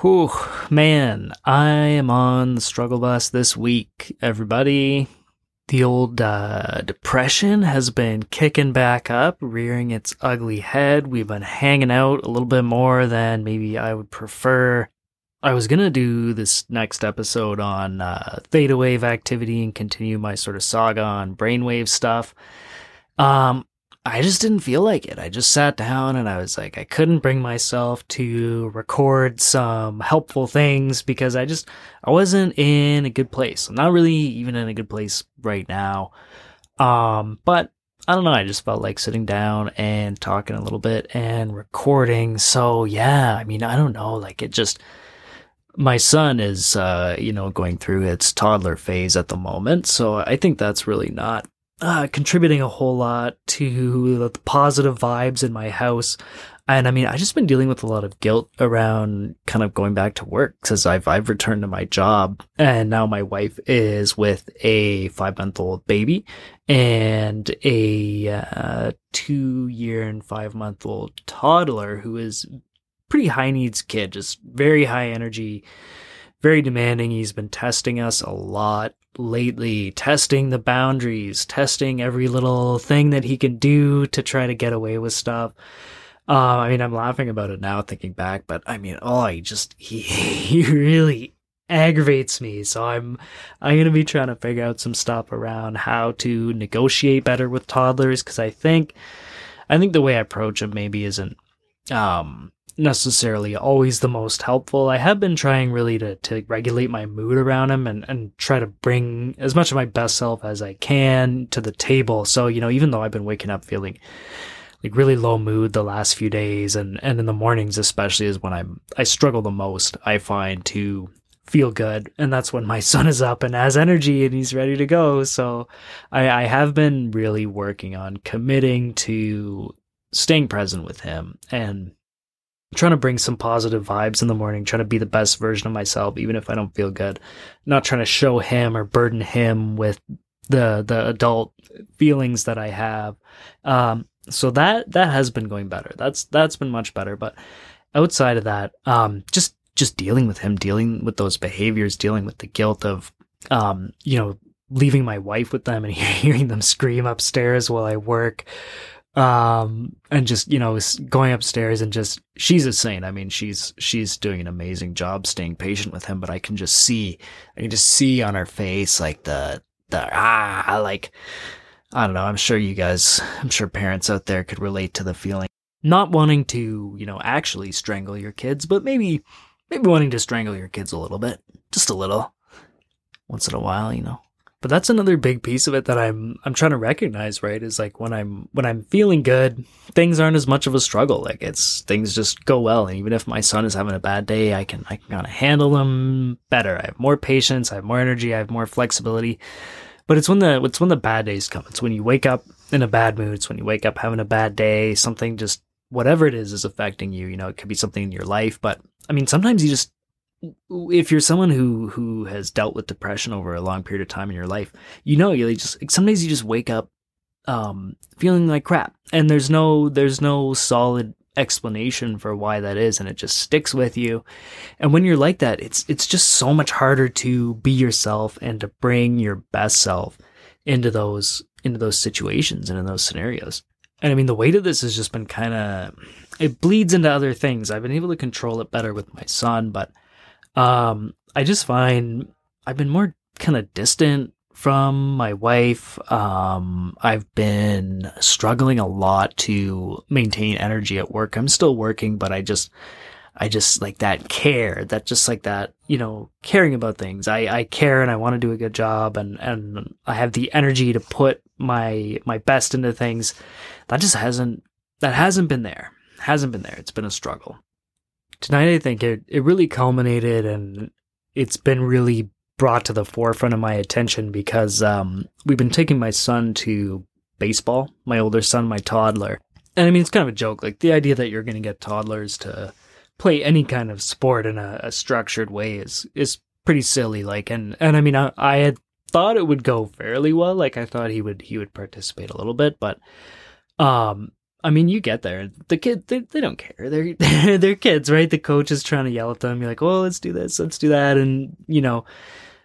Whew, man, I am on the struggle bus this week, everybody. The old uh, depression has been kicking back up, rearing its ugly head. We've been hanging out a little bit more than maybe I would prefer. I was going to do this next episode on uh, theta wave activity and continue my sort of saga on brainwave stuff. Um, I just didn't feel like it. I just sat down and I was like, I couldn't bring myself to record some helpful things because I just, I wasn't in a good place. I'm not really even in a good place right now. Um, but I don't know. I just felt like sitting down and talking a little bit and recording. So yeah, I mean, I don't know. Like it just, my son is, uh, you know, going through its toddler phase at the moment. So I think that's really not uh, contributing a whole lot to the positive vibes in my house. And I mean, I've just been dealing with a lot of guilt around kind of going back to work because I've I've returned to my job, and now my wife is with a five month old baby and a uh, two year and five month old toddler who is pretty high needs kid, just very high energy, very demanding. He's been testing us a lot lately, testing the boundaries, testing every little thing that he can do to try to get away with stuff. Uh, I mean, I'm laughing about it now, thinking back, but I mean, oh, he just he he really aggravates me. So I'm I'm gonna be trying to figure out some stuff around how to negotiate better with toddlers because I think I think the way I approach him maybe isn't um necessarily always the most helpful. I have been trying really to, to regulate my mood around him and, and try to bring as much of my best self as I can to the table. So, you know, even though I've been waking up feeling like really low mood the last few days and, and in the mornings especially is when I'm I struggle the most, I find to feel good. And that's when my son is up and has energy and he's ready to go. So I, I have been really working on committing to staying present with him and trying to bring some positive vibes in the morning, trying to be the best version of myself, even if I don't feel good. Not trying to show him or burden him with the the adult feelings that I have. Um, so that that has been going better. That's that's been much better. But outside of that, um, just just dealing with him, dealing with those behaviors, dealing with the guilt of, um, you know, leaving my wife with them and hearing them scream upstairs while I work, um and just you know going upstairs and just she's a saint i mean she's she's doing an amazing job staying patient with him but i can just see i can just see on her face like the the ah like i don't know. I'm sure you guys i'm sure parents out there could relate to the feeling. Not wanting to you know actually strangle your kids but maybe maybe wanting to strangle your kids a little bit just a little once in a while you know but that's another big piece of it that I'm I'm trying to recognize, right? Is like when I'm when I'm feeling good, things aren't as much of a struggle. Like it's things just go well. And even if my son is having a bad day, I can I can kind of handle them better. I have more patience, I have more energy, I have more flexibility. But it's when the it's when the bad days come. It's when you wake up in a bad mood. It's when you wake up having a bad day. Something just whatever it is is affecting you. You know, it could be something in your life, but I mean, sometimes you just if you're someone who who has dealt with depression over a long period of time in your life, you know you just sometimes you just wake up um, feeling like crap, and there's no there's no solid explanation for why that is, and it just sticks with you. And when you're like that, it's it's just so much harder to be yourself and to bring your best self into those into those situations and in those scenarios. And I mean, the weight of this has just been kind of it bleeds into other things. I've been able to control it better with my son, but um, I just find I've been more kind of distant from my wife. Um, I've been struggling a lot to maintain energy at work. I'm still working, but I just, I just like that care, that just like that, you know, caring about things. I, I care and I want to do a good job and, and I have the energy to put my, my best into things. That just hasn't, that hasn't been there. Hasn't been there. It's been a struggle tonight I think it, it really culminated and it's been really brought to the forefront of my attention because um, we've been taking my son to baseball, my older son, my toddler. And I mean, it's kind of a joke. Like the idea that you're going to get toddlers to play any kind of sport in a, a, structured way is, is pretty silly. Like, and, and I mean, I, I had thought it would go fairly well. Like I thought he would, he would participate a little bit, but, um, I mean, you get there. The kid, they, they don't care. They're they're kids, right? The coach is trying to yell at them. You're like, "Oh, let's do this, let's do that," and you know,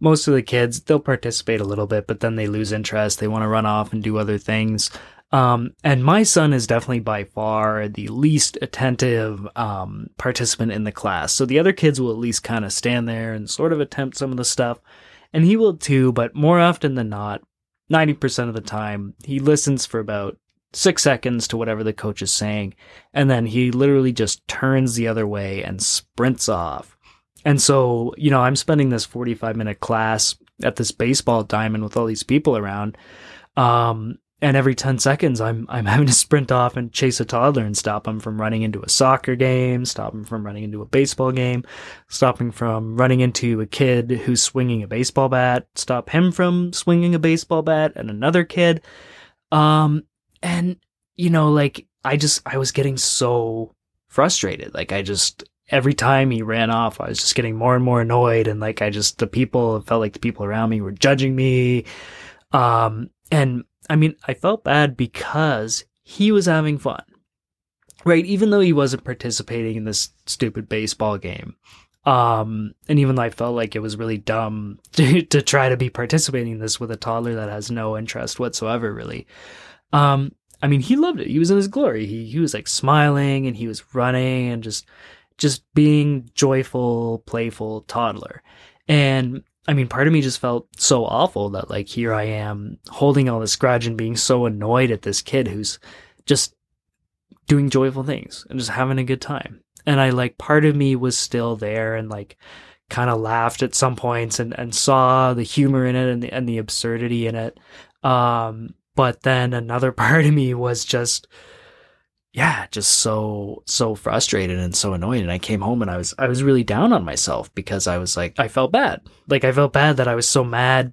most of the kids they'll participate a little bit, but then they lose interest. They want to run off and do other things. Um, and my son is definitely by far the least attentive um, participant in the class. So the other kids will at least kind of stand there and sort of attempt some of the stuff, and he will too. But more often than not, ninety percent of the time, he listens for about six seconds to whatever the coach is saying, and then he literally just turns the other way and sprints off. And so, you know, I'm spending this 45 minute class at this baseball diamond with all these people around. Um, and every 10 seconds, I'm, I'm having to sprint off and chase a toddler and stop him from running into a soccer game, stop him from running into a baseball game, stop him from running into a kid who's swinging a baseball bat, stop him from swinging a baseball bat and another kid. Um, and, you know, like, I just, I was getting so frustrated. Like, I just, every time he ran off, I was just getting more and more annoyed. And, like, I just, the people, felt like the people around me were judging me. Um, and I mean, I felt bad because he was having fun, right? Even though he wasn't participating in this stupid baseball game. Um, and even though I felt like it was really dumb to, to try to be participating in this with a toddler that has no interest whatsoever, really. Um, I mean, he loved it. He was in his glory. He he was like smiling and he was running and just just being joyful, playful toddler. And I mean, part of me just felt so awful that like here I am holding all this grudge and being so annoyed at this kid who's just doing joyful things and just having a good time. And I like part of me was still there and like kind of laughed at some points and, and saw the humor in it and the, and the absurdity in it. Um, but then another part of me was just, yeah, just so, so frustrated and so annoyed. And I came home and I was, I was really down on myself because I was like, I felt bad. Like I felt bad that I was so mad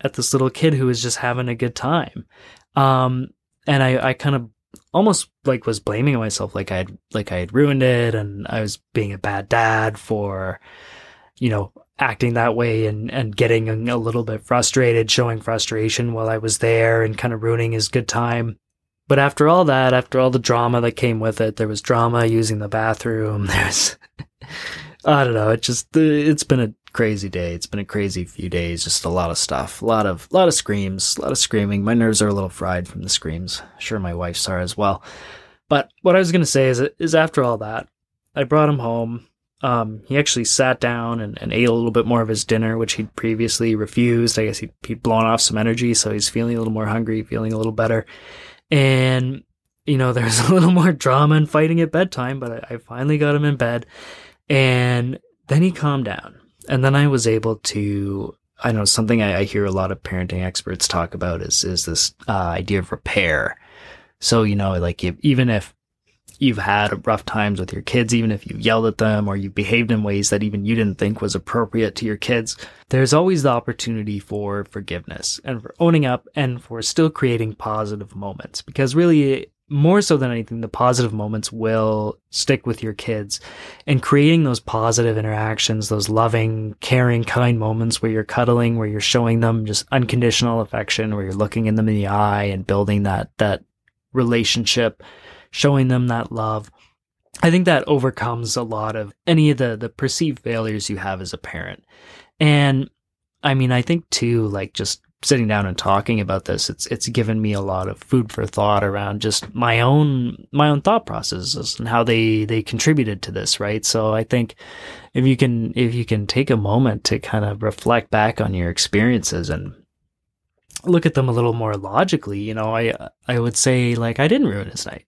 at this little kid who was just having a good time. Um, and I, I kind of almost like was blaming myself like I had like I had ruined it and I was being a bad dad for you know acting that way and, and getting a little bit frustrated, showing frustration while I was there and kind of ruining his good time. But after all that, after all the drama that came with it, there was drama using the bathroom. There's, I don't know. It just, uh, it's been a crazy day. It's been a crazy few days. Just a lot of stuff, a lot of, lot of screams, a lot of screaming. My nerves are a little fried from the screams. Sure, my wife's are as well. But what I was going to say is, is after all that, I brought him home. Um, he actually sat down and, and, ate a little bit more of his dinner, which he'd previously refused. I guess he, he'd blown off some energy, so he's feeling a little more hungry, feeling a little better. And, you know, there's a little more drama and fighting at bedtime, but I, I finally got him in bed. And then he calmed down. And then I was able to, I know something I, I hear a lot of parenting experts talk about is, is this uh, idea of repair. So, you know, like if, even if you've had rough times with your kids, even if you've yelled at them or you've behaved in ways that even you didn't think was appropriate to your kids, there's always the opportunity for forgiveness and for owning up and for still creating positive moments. Because really, more so than anything, the positive moments will stick with your kids and creating those positive interactions, those loving, caring, kind moments where you're cuddling, where you're showing them just unconditional affection, where you're looking in them in the eye and building that, that relationship showing them that love. I think that overcomes a lot of any of the the perceived failures you have as a parent. And I mean, I think too, like just sitting down and talking about this, it's it's given me a lot of food for thought around just my own my own thought processes and how they they contributed to this, right? So I think if you can if you can take a moment to kind of reflect back on your experiences and look at them a little more logically, you know, I I would say like I didn't ruin his night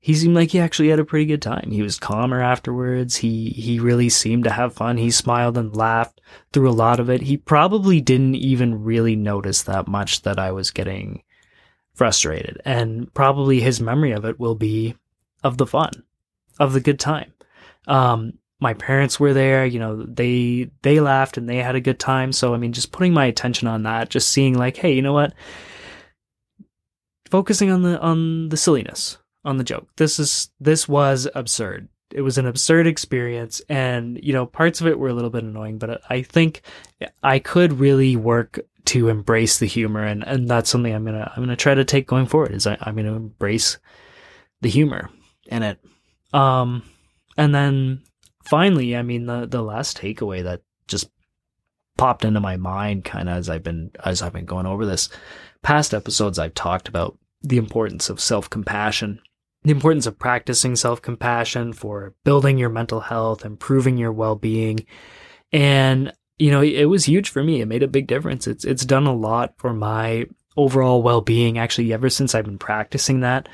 he seemed like he actually had a pretty good time. He was calmer afterwards. He he really seemed to have fun. He smiled and laughed through a lot of it. He probably didn't even really notice that much that I was getting frustrated. And probably his memory of it will be of the fun, of the good time. Um, my parents were there, you know, they they laughed and they had a good time. So I mean, just putting my attention on that, just seeing like, hey, you know what? Focusing on the on the silliness on the joke. This is this was absurd. It was an absurd experience, and you know parts of it were a little bit annoying, but I think I could really work to embrace the humor, and and that's something I'm gonna I'm gonna try to take going forward. Is I, I'm gonna embrace the humor in it. Um, and then finally, I mean, the the last takeaway that just popped into my mind, kind of as I've been as I've been going over this past episodes, I've talked about the importance of self compassion, the importance of practicing self compassion for building your mental health, improving your well being, and you know, it was huge for me. It made a big difference. It's it's done a lot for my overall well being. Actually, ever since I've been practicing that.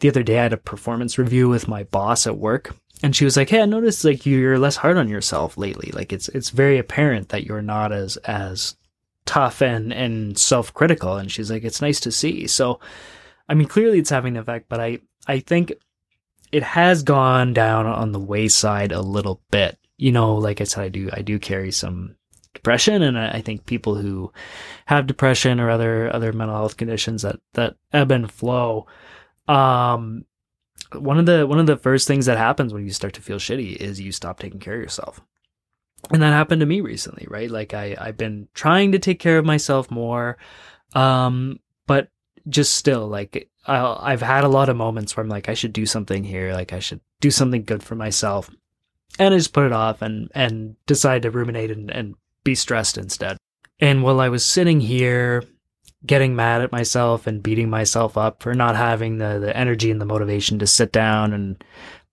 The other day, I had a performance review with my boss at work, and she was like, "Hey, I noticed like you're less hard on yourself lately. Like it's it's very apparent that you're not as as tough and and self critical." And she's like, "It's nice to see." So, I mean, clearly it's having an effect, but I I think it has gone down on the wayside a little bit. You know, like I said, I do I do carry some depression, and I think people who have depression or other other mental health conditions that that ebb and flow. Um, one of the one of the first things that happens when you start to feel shitty is you stop taking care of yourself. And that happened to me recently, right? Like I I've been trying to take care of myself more um but just still like i have had a lot of moments where I'm like I should do something here, like I should do something good for myself. And I just put it off and and decide to ruminate and, and be stressed instead. And while I was sitting here getting mad at myself and beating myself up for not having the, the energy and the motivation to sit down and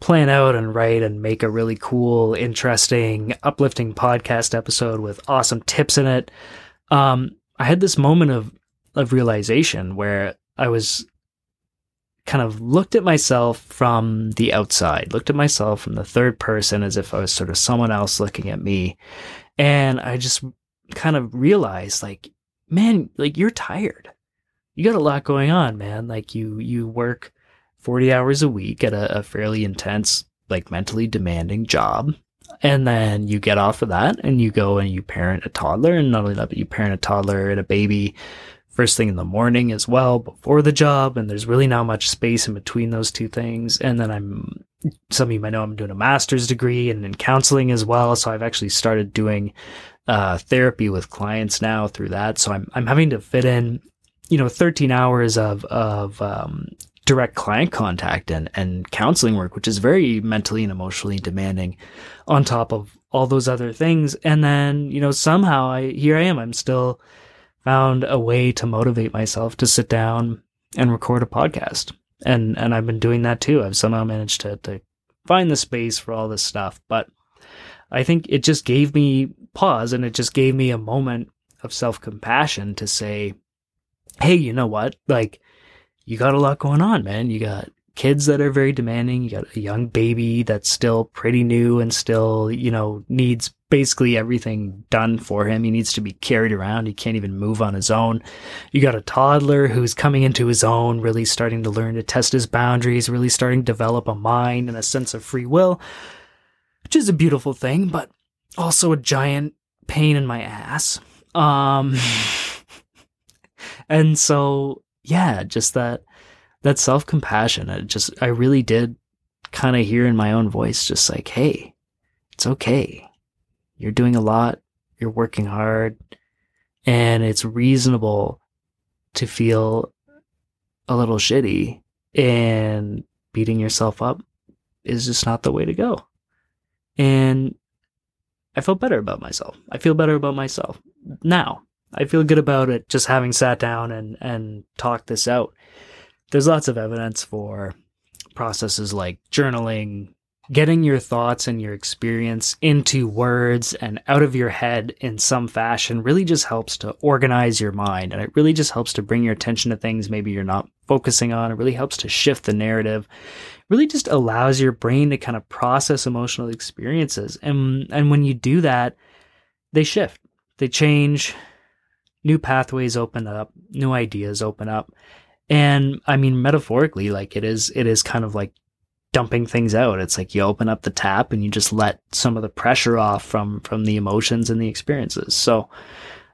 plan out and write and make a really cool, interesting, uplifting podcast episode with awesome tips in it. Um, I had this moment of of realization where I was kind of looked at myself from the outside, looked at myself from the third person as if I was sort of someone else looking at me. And I just kind of realized like man, like you're tired. You got a lot going on, man. Like you you work 40 hours a week at a, a fairly intense, like mentally demanding job. And then you get off of that and you go and you parent a toddler. And not only that, but you parent a toddler and a baby first thing in the morning as well before the job. And there's really not much space in between those two things. And then I'm, some of you might know I'm doing a master's degree and in counseling as well. So I've actually started doing uh, therapy with clients now through that. So I'm I'm having to fit in, you know, 13 hours of of um, direct client contact and and counseling work, which is very mentally and emotionally demanding, on top of all those other things. And then you know somehow I here I am. I'm still found a way to motivate myself to sit down and record a podcast. And and I've been doing that too. I've somehow managed to to find the space for all this stuff, but I think it just gave me pause and it just gave me a moment of self compassion to say, hey, you know what? Like, you got a lot going on, man. You got kids that are very demanding. You got a young baby that's still pretty new and still, you know, needs basically everything done for him. He needs to be carried around. He can't even move on his own. You got a toddler who's coming into his own, really starting to learn to test his boundaries, really starting to develop a mind and a sense of free will which is a beautiful thing, but also a giant pain in my ass. Um, and so, yeah, just that, that self compassion. I just, I really did kind of hear in my own voice, just like, Hey, it's okay. You're doing a lot. You're working hard and it's reasonable to feel a little shitty and beating yourself up is just not the way to go. And I felt better about myself. I feel better about myself now. I feel good about it just having sat down and, and talked this out. There's lots of evidence for processes like journaling, getting your thoughts and your experience into words and out of your head in some fashion really just helps to organize your mind. And it really just helps to bring your attention to things maybe you're not focusing on. It really helps to shift the narrative really just allows your brain to kind of process emotional experiences. And and when you do that, they shift. They change, new pathways open up, new ideas open up. And I mean metaphorically, like it is it is kind of like dumping things out. It's like you open up the tap and you just let some of the pressure off from from the emotions and the experiences. So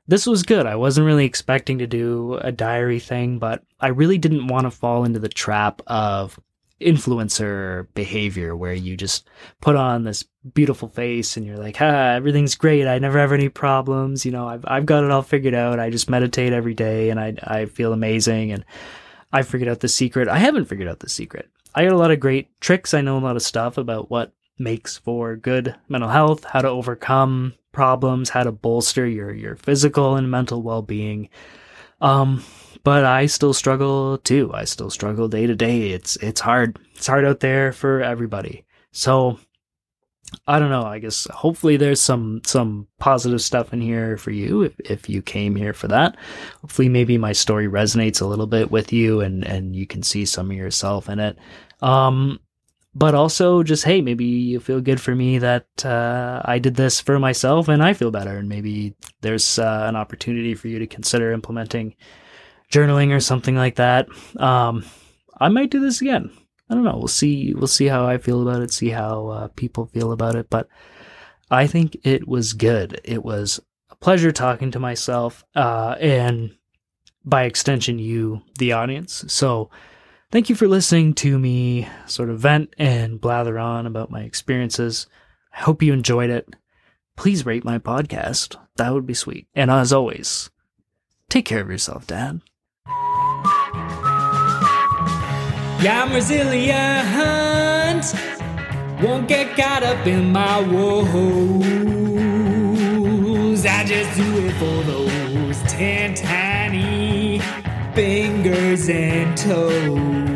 this was good. I wasn't really expecting to do a diary thing, but I really didn't want to fall into the trap of influencer behavior where you just put on this beautiful face and you're like, ah, everything's great. I never have any problems. You know, I've, I've got it all figured out. I just meditate every day and I, I feel amazing and I figured out the secret. I haven't figured out the secret. I got a lot of great tricks. I know a lot of stuff about what makes for good mental health, how to overcome problems, how to bolster your your physical and mental well-being. Um, but I still struggle too. I still struggle day to day. It's it's hard. It's hard out there for everybody. So I don't know. I guess hopefully there's some some positive stuff in here for you if, if you came here for that. Hopefully maybe my story resonates a little bit with you and and you can see some of yourself in it. Um but also just hey maybe you feel good for me that uh, i did this for myself and i feel better and maybe there's uh, an opportunity for you to consider implementing journaling or something like that um, i might do this again i don't know we'll see we'll see how i feel about it see how uh, people feel about it but i think it was good it was a pleasure talking to myself uh, and by extension you the audience so Thank you for listening to me sort of vent and blather on about my experiences. I hope you enjoyed it. Please rate my podcast. That would be sweet. And as always, take care of yourself, Dad. Yeah, I'm resilient. Won't get caught up in my woes. I just do it for those ten tiny fingers and toes.